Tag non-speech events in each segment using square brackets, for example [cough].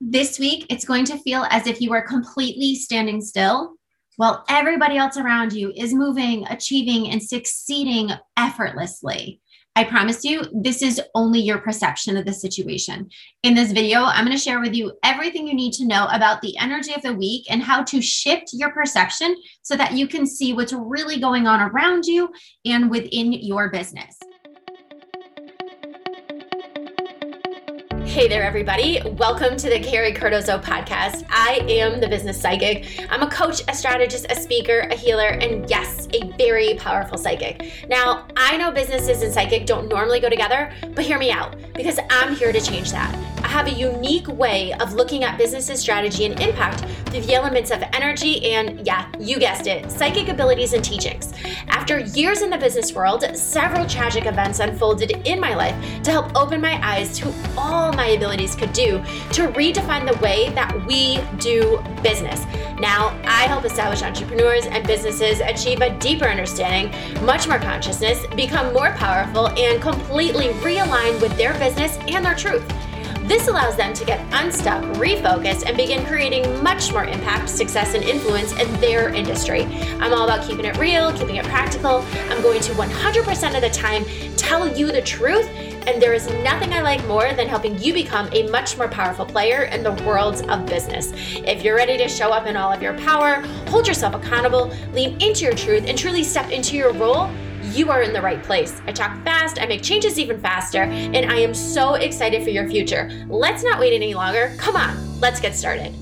This week, it's going to feel as if you are completely standing still while everybody else around you is moving, achieving, and succeeding effortlessly. I promise you, this is only your perception of the situation. In this video, I'm going to share with you everything you need to know about the energy of the week and how to shift your perception so that you can see what's really going on around you and within your business. Hey there, everybody. Welcome to the Carrie Cardozo podcast. I am the business psychic. I'm a coach, a strategist, a speaker, a healer, and yes, a very powerful psychic. Now, I know businesses and psychic don't normally go together, but hear me out because I'm here to change that. Have a unique way of looking at business's strategy and impact through the elements of energy and, yeah, you guessed it, psychic abilities and teachings. After years in the business world, several tragic events unfolded in my life to help open my eyes to all my abilities could do to redefine the way that we do business. Now, I help establish entrepreneurs and businesses achieve a deeper understanding, much more consciousness, become more powerful, and completely realign with their business and their truth. This allows them to get unstuck, refocused, and begin creating much more impact, success, and influence in their industry. I'm all about keeping it real, keeping it practical. I'm going to 100% of the time tell you the truth and there is nothing I like more than helping you become a much more powerful player in the world of business. If you're ready to show up in all of your power, hold yourself accountable, lean into your truth, and truly step into your role, you are in the right place. I talk fast, I make changes even faster, and I am so excited for your future. Let's not wait any longer. Come on, let's get started.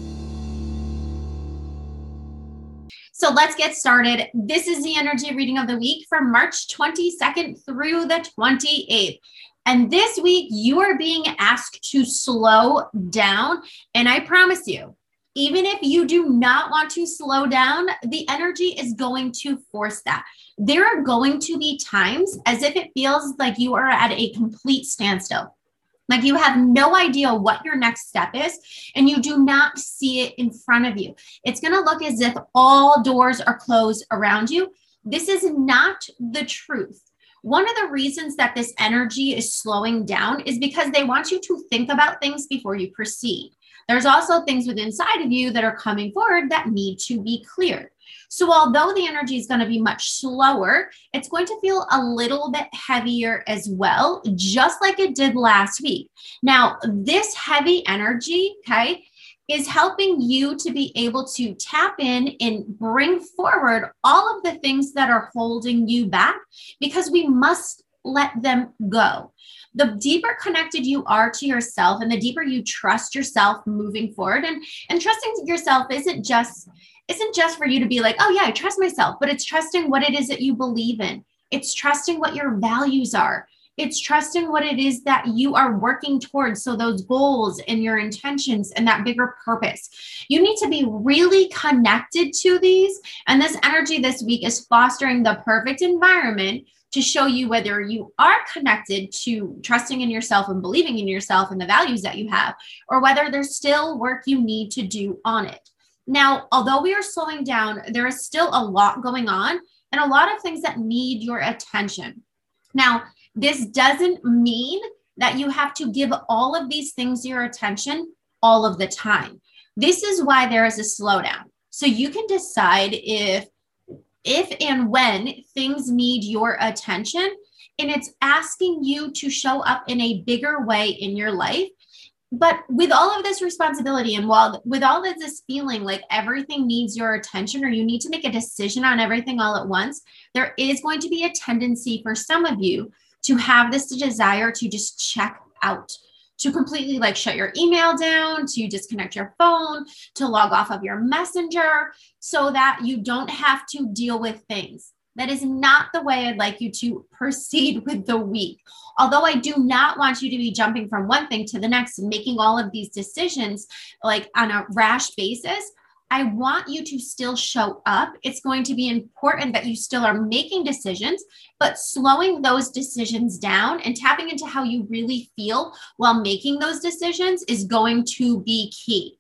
So let's get started. This is the energy reading of the week from March 22nd through the 28th. And this week, you are being asked to slow down. And I promise you, even if you do not want to slow down, the energy is going to force that there are going to be times as if it feels like you are at a complete standstill. Like you have no idea what your next step is, and you do not see it in front of you. It's going to look as if all doors are closed around you. This is not the truth. One of the reasons that this energy is slowing down is because they want you to think about things before you proceed. There's also things within inside of you that are coming forward that need to be cleared. So, although the energy is going to be much slower, it's going to feel a little bit heavier as well, just like it did last week. Now, this heavy energy, okay, is helping you to be able to tap in and bring forward all of the things that are holding you back because we must let them go. The deeper connected you are to yourself and the deeper you trust yourself moving forward and and trusting yourself isn't just isn't just for you to be like, oh, yeah, I trust myself, but it's trusting what it is that you believe in. It's trusting what your values are. It's trusting what it is that you are working towards. So, those goals and your intentions and that bigger purpose. You need to be really connected to these. And this energy this week is fostering the perfect environment to show you whether you are connected to trusting in yourself and believing in yourself and the values that you have, or whether there's still work you need to do on it. Now, although we are slowing down, there is still a lot going on and a lot of things that need your attention. Now, this doesn't mean that you have to give all of these things your attention all of the time. This is why there is a slowdown. So you can decide if if and when things need your attention and it's asking you to show up in a bigger way in your life. But with all of this responsibility and while with all of this feeling like everything needs your attention or you need to make a decision on everything all at once there is going to be a tendency for some of you to have this desire to just check out to completely like shut your email down to disconnect your phone to log off of your messenger so that you don't have to deal with things that is not the way I'd like you to [laughs] proceed with the week. Although I do not want you to be jumping from one thing to the next and making all of these decisions like on a rash basis, I want you to still show up. It's going to be important that you still are making decisions, but slowing those decisions down and tapping into how you really feel while making those decisions is going to be key.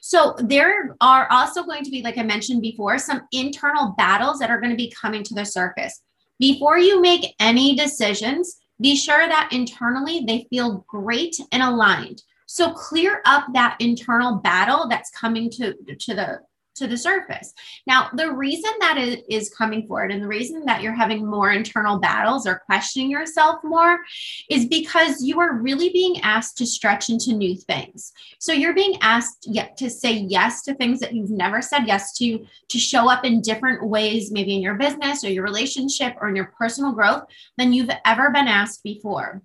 So there are also going to be, like I mentioned before, some internal battles that are going to be coming to the surface. Before you make any decisions, be sure that internally they feel great and aligned. So clear up that internal battle that's coming to, to the to the surface. Now, the reason that it is coming forward and the reason that you're having more internal battles or questioning yourself more is because you are really being asked to stretch into new things. So you're being asked yet to say yes to things that you've never said yes to, to show up in different ways, maybe in your business or your relationship or in your personal growth than you've ever been asked before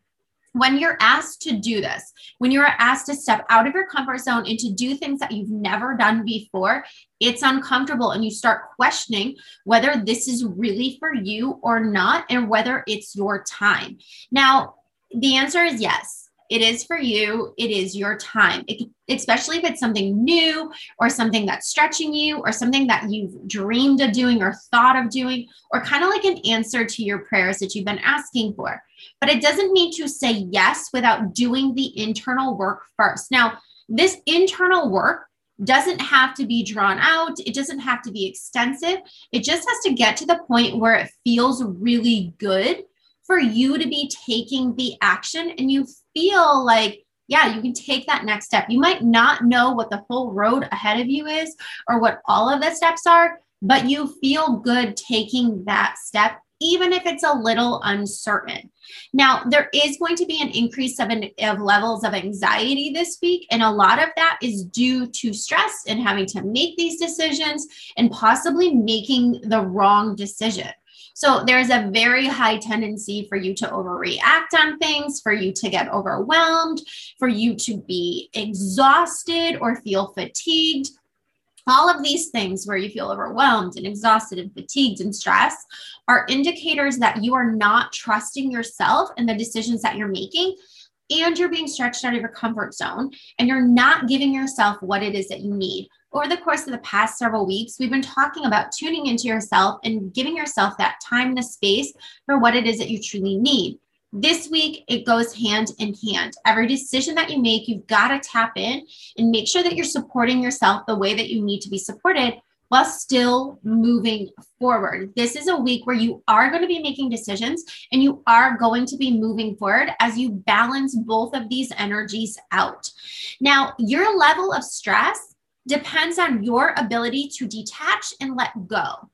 when you're asked to do this, when you're asked to step out of your comfort zone and to do things that you've never done before, it's uncomfortable and you start questioning whether this is really for you or not and whether it's your time. Now, the answer is yes it is for you. It is your time, it, especially if it's something new or something that's stretching you or something that you've dreamed of doing or thought of doing, or kind of like an answer to your prayers that you've been asking for. But it doesn't mean to say yes without doing the internal work first. Now, this internal work doesn't have to be drawn out. It doesn't have to be extensive. It just has to get to the point where it feels really good for you to be taking the action and you feel like yeah, you can take that next step. You might not know what the full road ahead of you is or what all of the steps are, but you feel good taking that step, even if it's a little uncertain. Now, there is going to be an increase of, an, of levels of anxiety this week, and a lot of that is due to stress and having to make these decisions and possibly making the wrong decision. So there's a very high tendency for you to overreact on things, for you to get overwhelmed, for you to be exhausted or feel fatigued. All of these things where you feel overwhelmed and exhausted and fatigued and stressed are indicators that you are not trusting yourself and the decisions that you're making and you're being stretched out of your comfort zone and you're not giving yourself what it is that you need over the course of the past several weeks, we've been talking about tuning into yourself and giving yourself that time, and the space for what it is that you truly need. This week, it goes hand in hand. Every decision that you make, you've got to tap in and make sure that you're supporting yourself the way that you need to be supported while still moving forward. This is a week where you are going to be making decisions and you are going to be moving forward as you balance both of these energies out. Now, your level of stress depends on your ability to detach and let go.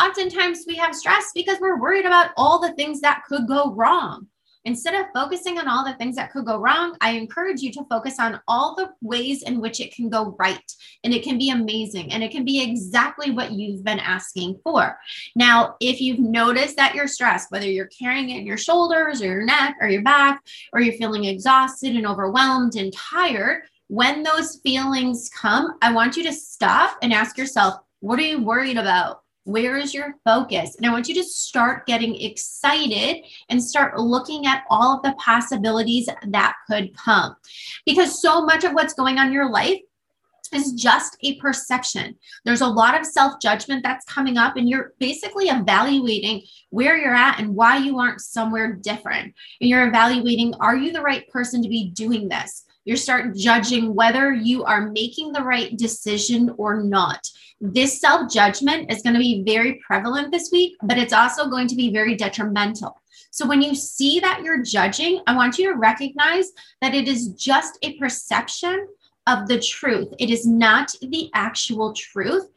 Oftentimes, we have stress because we're worried about all the things that could go wrong. Instead of focusing on all the things that could go wrong, I encourage you to focus on all the ways in which it can go right. And it can be amazing and it can be exactly what you've been asking for. Now, if you've noticed that you're stressed, whether you're carrying it in your shoulders or your neck or your back, or you're feeling exhausted and overwhelmed and tired, when those feelings come, I want you to stop and ask yourself, what are you worried about? Where is your focus? And I want you to start getting excited and start looking at all of the possibilities that could come. Because so much of what's going on in your life is just a perception. There's a lot of self judgment that's coming up, and you're basically evaluating where you're at and why you aren't somewhere different. And you're evaluating are you the right person to be doing this? You start judging whether you are making the right decision or not. This self judgment is going to be very prevalent this week, but it's also going to be very detrimental. So when you see that you're judging, I want you to recognize that it is just a perception of the truth. It is not the actual truth.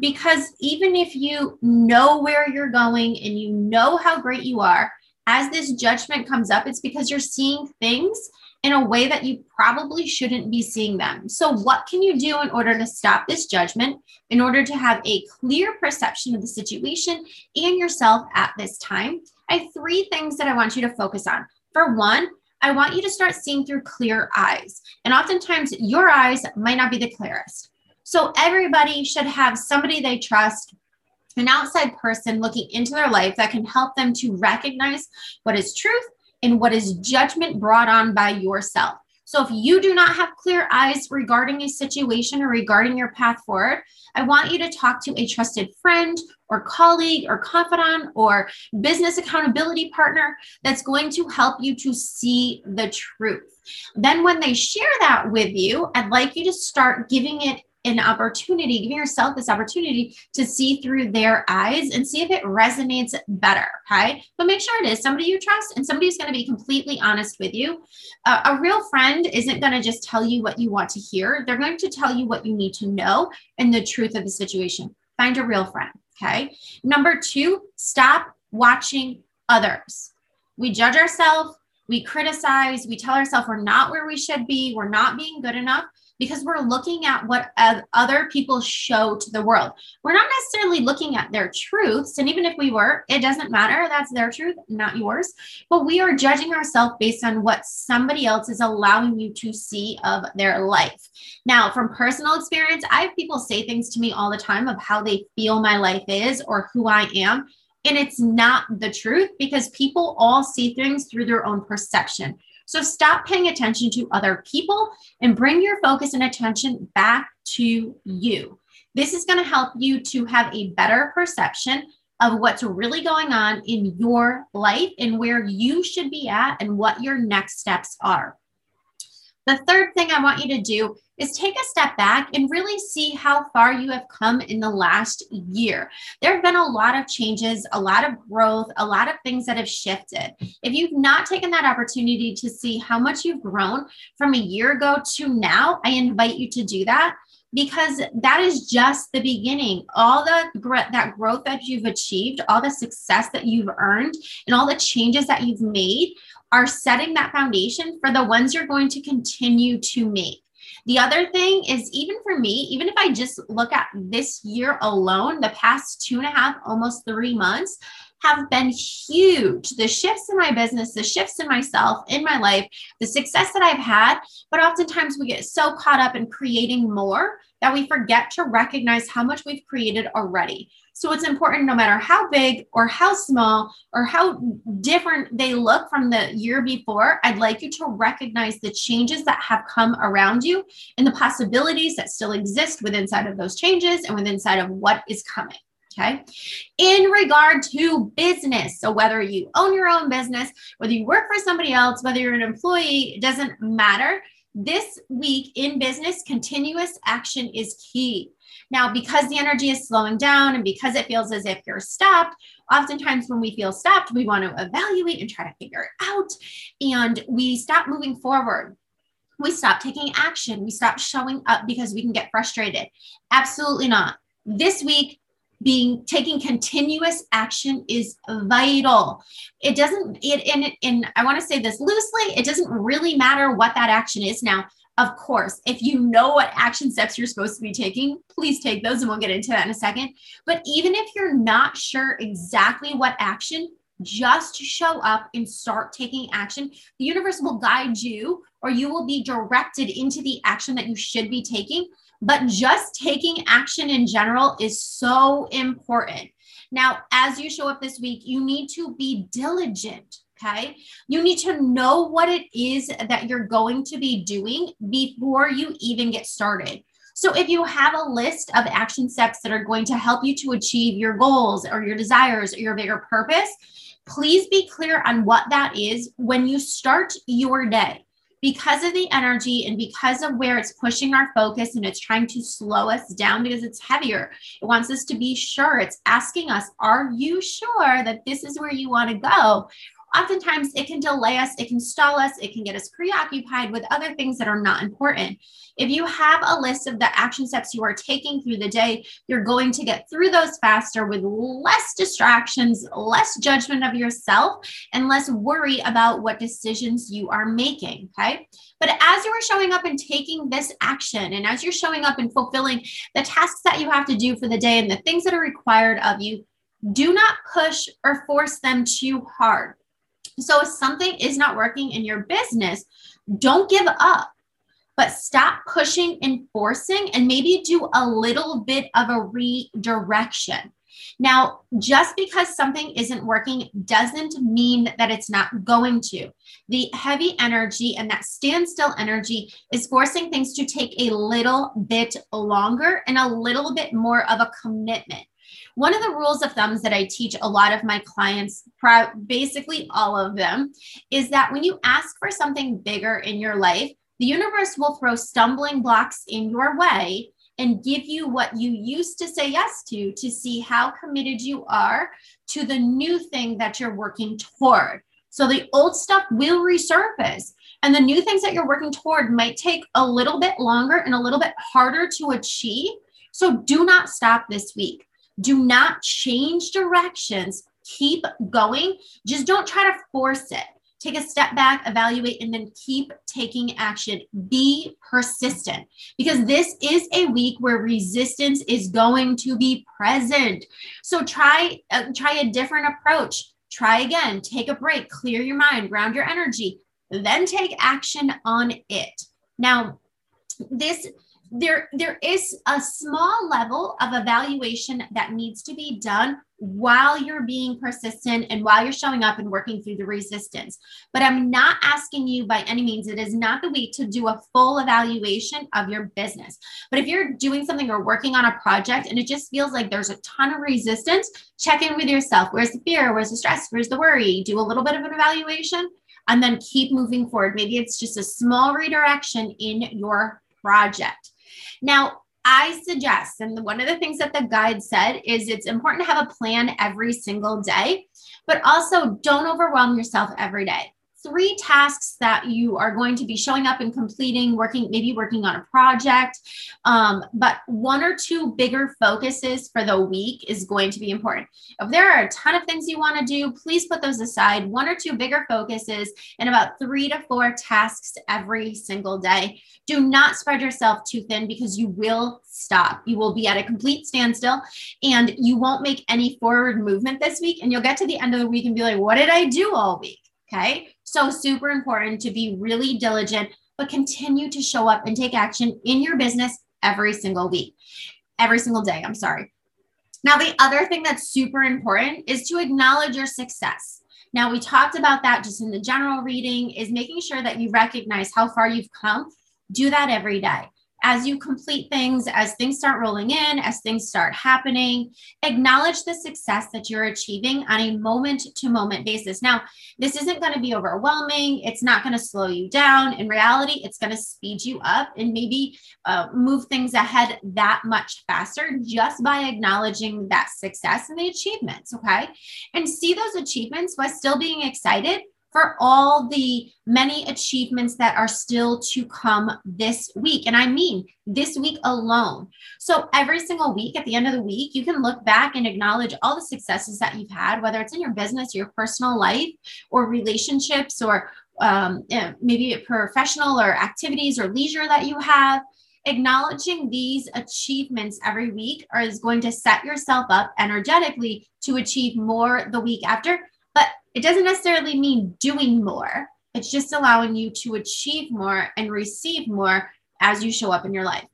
Because even if you know where you're going and you know how great you are, as this judgment comes up, it's because you're seeing things in a way that you probably shouldn't be seeing them. So, what can you do in order to stop this judgment, in order to have a clear perception of the situation and yourself at this time? I have three things that I want you to focus on. For one, I want you to start seeing through clear eyes. And oftentimes, your eyes might not be the clearest. So, everybody should have somebody they trust an outside person looking into their life that can help them to recognize what is truth and what is judgment brought on by yourself. So if you do not have clear eyes regarding a situation or regarding your path forward, I want you to talk to a trusted friend or colleague or confidant or business accountability partner that's going to help you to see the truth. Then when they share that with you, I'd like you to start giving it an opportunity, giving yourself this opportunity to see through their eyes and see if it resonates better. Okay. But make sure it is somebody you trust and somebody who's going to be completely honest with you. Uh, a real friend isn't going to just tell you what you want to hear, they're going to tell you what you need to know and the truth of the situation. Find a real friend. Okay. Number two, stop watching others. We judge ourselves, we criticize, we tell ourselves we're not where we should be, we're not being good enough because we're looking at what other people show to the world. We're not necessarily looking at their truths. And even if we were, it doesn't matter. That's their truth, not yours. But we are judging ourselves based on what somebody else is allowing you to see of their life. Now, from personal experience, I have people say things to me all the time of how they feel my life is or who I am. And it's not the truth because people all see things through their own perception. So stop paying attention to other people and bring your focus and attention back to you. This is going to help you to have a better perception of what's really going on in your life and where you should be at and what your next steps are. The third thing I want you to do is take a step back and really see how far you have come in the last year. There have been a lot of changes, a lot of growth, a lot of things that have shifted. If you've not taken that opportunity to see how much you've grown from a year ago to now, I invite you to do that because that is just the beginning all the that growth that you've achieved all the success that you've earned and all the changes that you've made are setting that foundation for the ones you're going to continue to make. The other thing is, even for me, even if I just look at this year alone, the past two and a half, almost three months have been huge. The shifts in my business, the shifts in myself, in my life, the success that I've had. But oftentimes we get so caught up in creating more that we forget to recognize how much we've created already. So it's important no matter how big or how small or how different they look from the year before, I'd like you to recognize the changes that have come around you and the possibilities that still exist within inside of those changes and within inside of what is coming. Okay. In regard to business, so whether you own your own business, whether you work for somebody else, whether you're an employee, it doesn't matter. This week in business, continuous action is key. Now, because the energy is slowing down and because it feels as if you're stopped, oftentimes when we feel stopped, we want to evaluate and try to figure it out. And we stop moving forward. We stop taking action. We stop showing up because we can get frustrated. Absolutely not. This week, being taking continuous action is vital it doesn't it and, and i want to say this loosely it doesn't really matter what that action is now of course, if you know what action steps you're supposed to be taking, please take those and we'll get into that in a second. But even if you're not sure exactly what action, just show up and start taking action. The universe will guide you or you will be directed into the action that you should be taking. But just taking action in general is so important. Now, as you show up this week, you need to be diligent Okay. You need to know what it is that you're going to be doing before you even get started. So, if you have a list of action steps that are going to help you to achieve your goals or your desires or your bigger purpose, please be clear on what that is when you start your day. Because of the energy and because of where it's pushing our focus and it's trying to slow us down because it's heavier, it wants us to be sure. It's asking us, Are you sure that this is where you want to go? Oftentimes it can delay us, it can stall us, it can get us preoccupied with other things that are not important. If you have a list of the action steps you are taking through the day, you're going to get through those faster with less distractions, less judgment of yourself, and less worry about what decisions you are making. Okay. But as you are showing up and taking this action, and as you're showing up and fulfilling the tasks that you have to do for the day and the things that are required of you, do not push or force them too hard. So if something is not working in your business, don't give up, but stop pushing and forcing and maybe do a little bit of a redirection. Now, just because something isn't working doesn't mean that it's not going to. The heavy energy and that standstill energy is forcing things to take a little bit longer and a little bit more of a commitment. One of the rules of thumbs that I teach a lot of my clients, basically all of them, is that when you ask for something bigger in your life, the universe will throw stumbling blocks in your way and give you what you used to say yes to to see how committed you are to the new thing that you're working toward. So the old stuff will resurface. And the new things that you're working toward might take a little bit longer and a little bit harder to achieve. So do not stop this week. Do not change directions. Keep going. Just don't try to force it. Take a step back, evaluate, and then keep taking action. Be persistent because this is a week where resistance is going to be present. So try uh, try a different approach. Try again. Take a break. Clear your mind. Ground your energy then take action on it. Now, this there there is a small level of evaluation that needs to be done while you're being persistent and while you're showing up and working through the resistance. But i'm not asking you by any means it is not the week to do a full evaluation of your business. But if you're doing something or working on a project and it just feels like there's a ton of resistance check in with yourself. Where's the fear? Where's the stress? Where's the worry? Do a little bit of an evaluation and then keep moving forward. Maybe it's just a small redirection in your project. Now, I suggest, and one of the things that the guide said is it's important to have a plan every single day, but also don't overwhelm yourself every day three tasks that you are going to be showing up and completing, working, maybe working on a project. Um, but one or two bigger focuses for the week is going to be important. If there are a ton of things you want to do, please put those aside. One or two bigger focuses and about three to four tasks every single day. Do not spread yourself too thin because you will stop. You will be at a complete standstill and you won't make any forward movement this week. And you'll get to the end of the week and be like, what did I do all week? Okay. So, super important to be really diligent, but continue to show up and take action in your business every single week, every single day. I'm sorry. Now, the other thing that's super important is to acknowledge your success. Now, we talked about that just in the general reading, is making sure that you recognize how far you've come. Do that every day as you complete things, as things start rolling in, as things start happening, acknowledge the success that you're achieving on a moment to moment basis. Now, this isn't going to be overwhelming. It's not going to slow you down. In reality, it's going to speed you up and maybe uh, move things ahead that much faster just by acknowledging that success and the achievements. Okay. And see those achievements while still being excited for all the many achievements that are still to come this week. And I mean this week alone. So every single week, at the end of the week, you can look back and acknowledge all the successes that you've had, whether it's in your business, your personal life, or relationships, or um, maybe professional or activities or leisure that you have acknowledging these achievements every week is going to set yourself up energetically to achieve more the week after it doesn't necessarily mean doing more. It's just allowing you to achieve more and receive more as you show up in your life.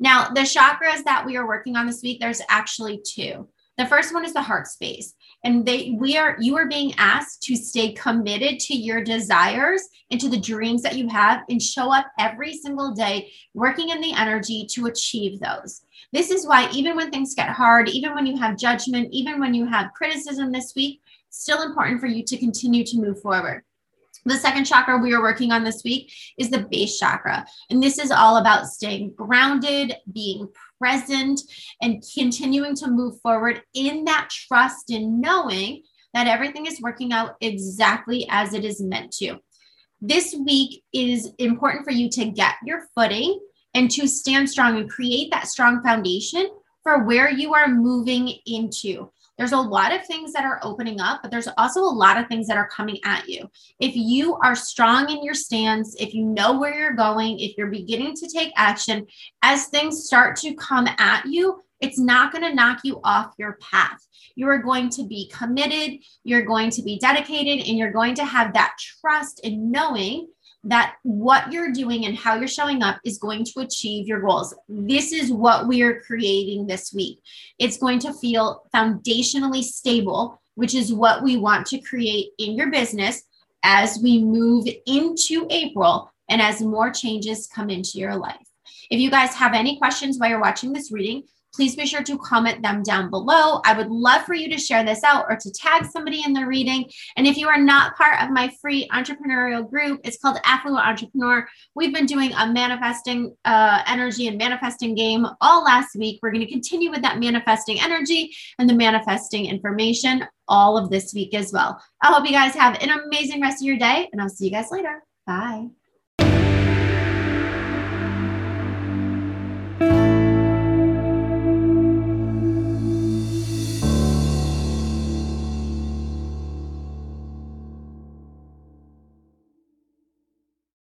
Now, the chakras that we are working on this week, there's actually two. The first one is the heart space. And they we are you are being asked to stay committed to your desires and to the dreams that you have and show up every single day working in the energy to achieve those. This is why even when things get hard, even when you have judgment, even when you have criticism this week, still important for you to continue to move forward. The second chakra we are working on this week is the base chakra. And this is all about staying grounded, being present, and continuing to move forward in that trust and knowing that everything is working out exactly as it is meant to. This week is important for you to get your footing and to stand strong and create that strong foundation for where you are moving into there's a lot of things that are opening up, but there's also a lot of things that are coming at you. If you are strong in your stance, if you know where you're going, if you're beginning to take action, as things start to come at you, it's not going to knock you off your path. You are going to be committed, you're going to be dedicated, and you're going to have that trust in knowing that what you're doing and how you're showing up is going to achieve your goals. This is what we are creating this week. It's going to feel foundationally stable, which is what we want to create in your business as we move into April and as more changes come into your life. If you guys have any questions while you're watching this reading, please be sure to comment them down below. I would love for you to share this out or to tag somebody in the reading. And if you are not part of my free entrepreneurial group, it's called Affluent Entrepreneur. We've been doing a manifesting uh, energy and manifesting game all last week. We're going to continue with that manifesting energy and the manifesting information all of this week as well. I hope you guys have an amazing rest of your day, and I'll see you guys later. Bye.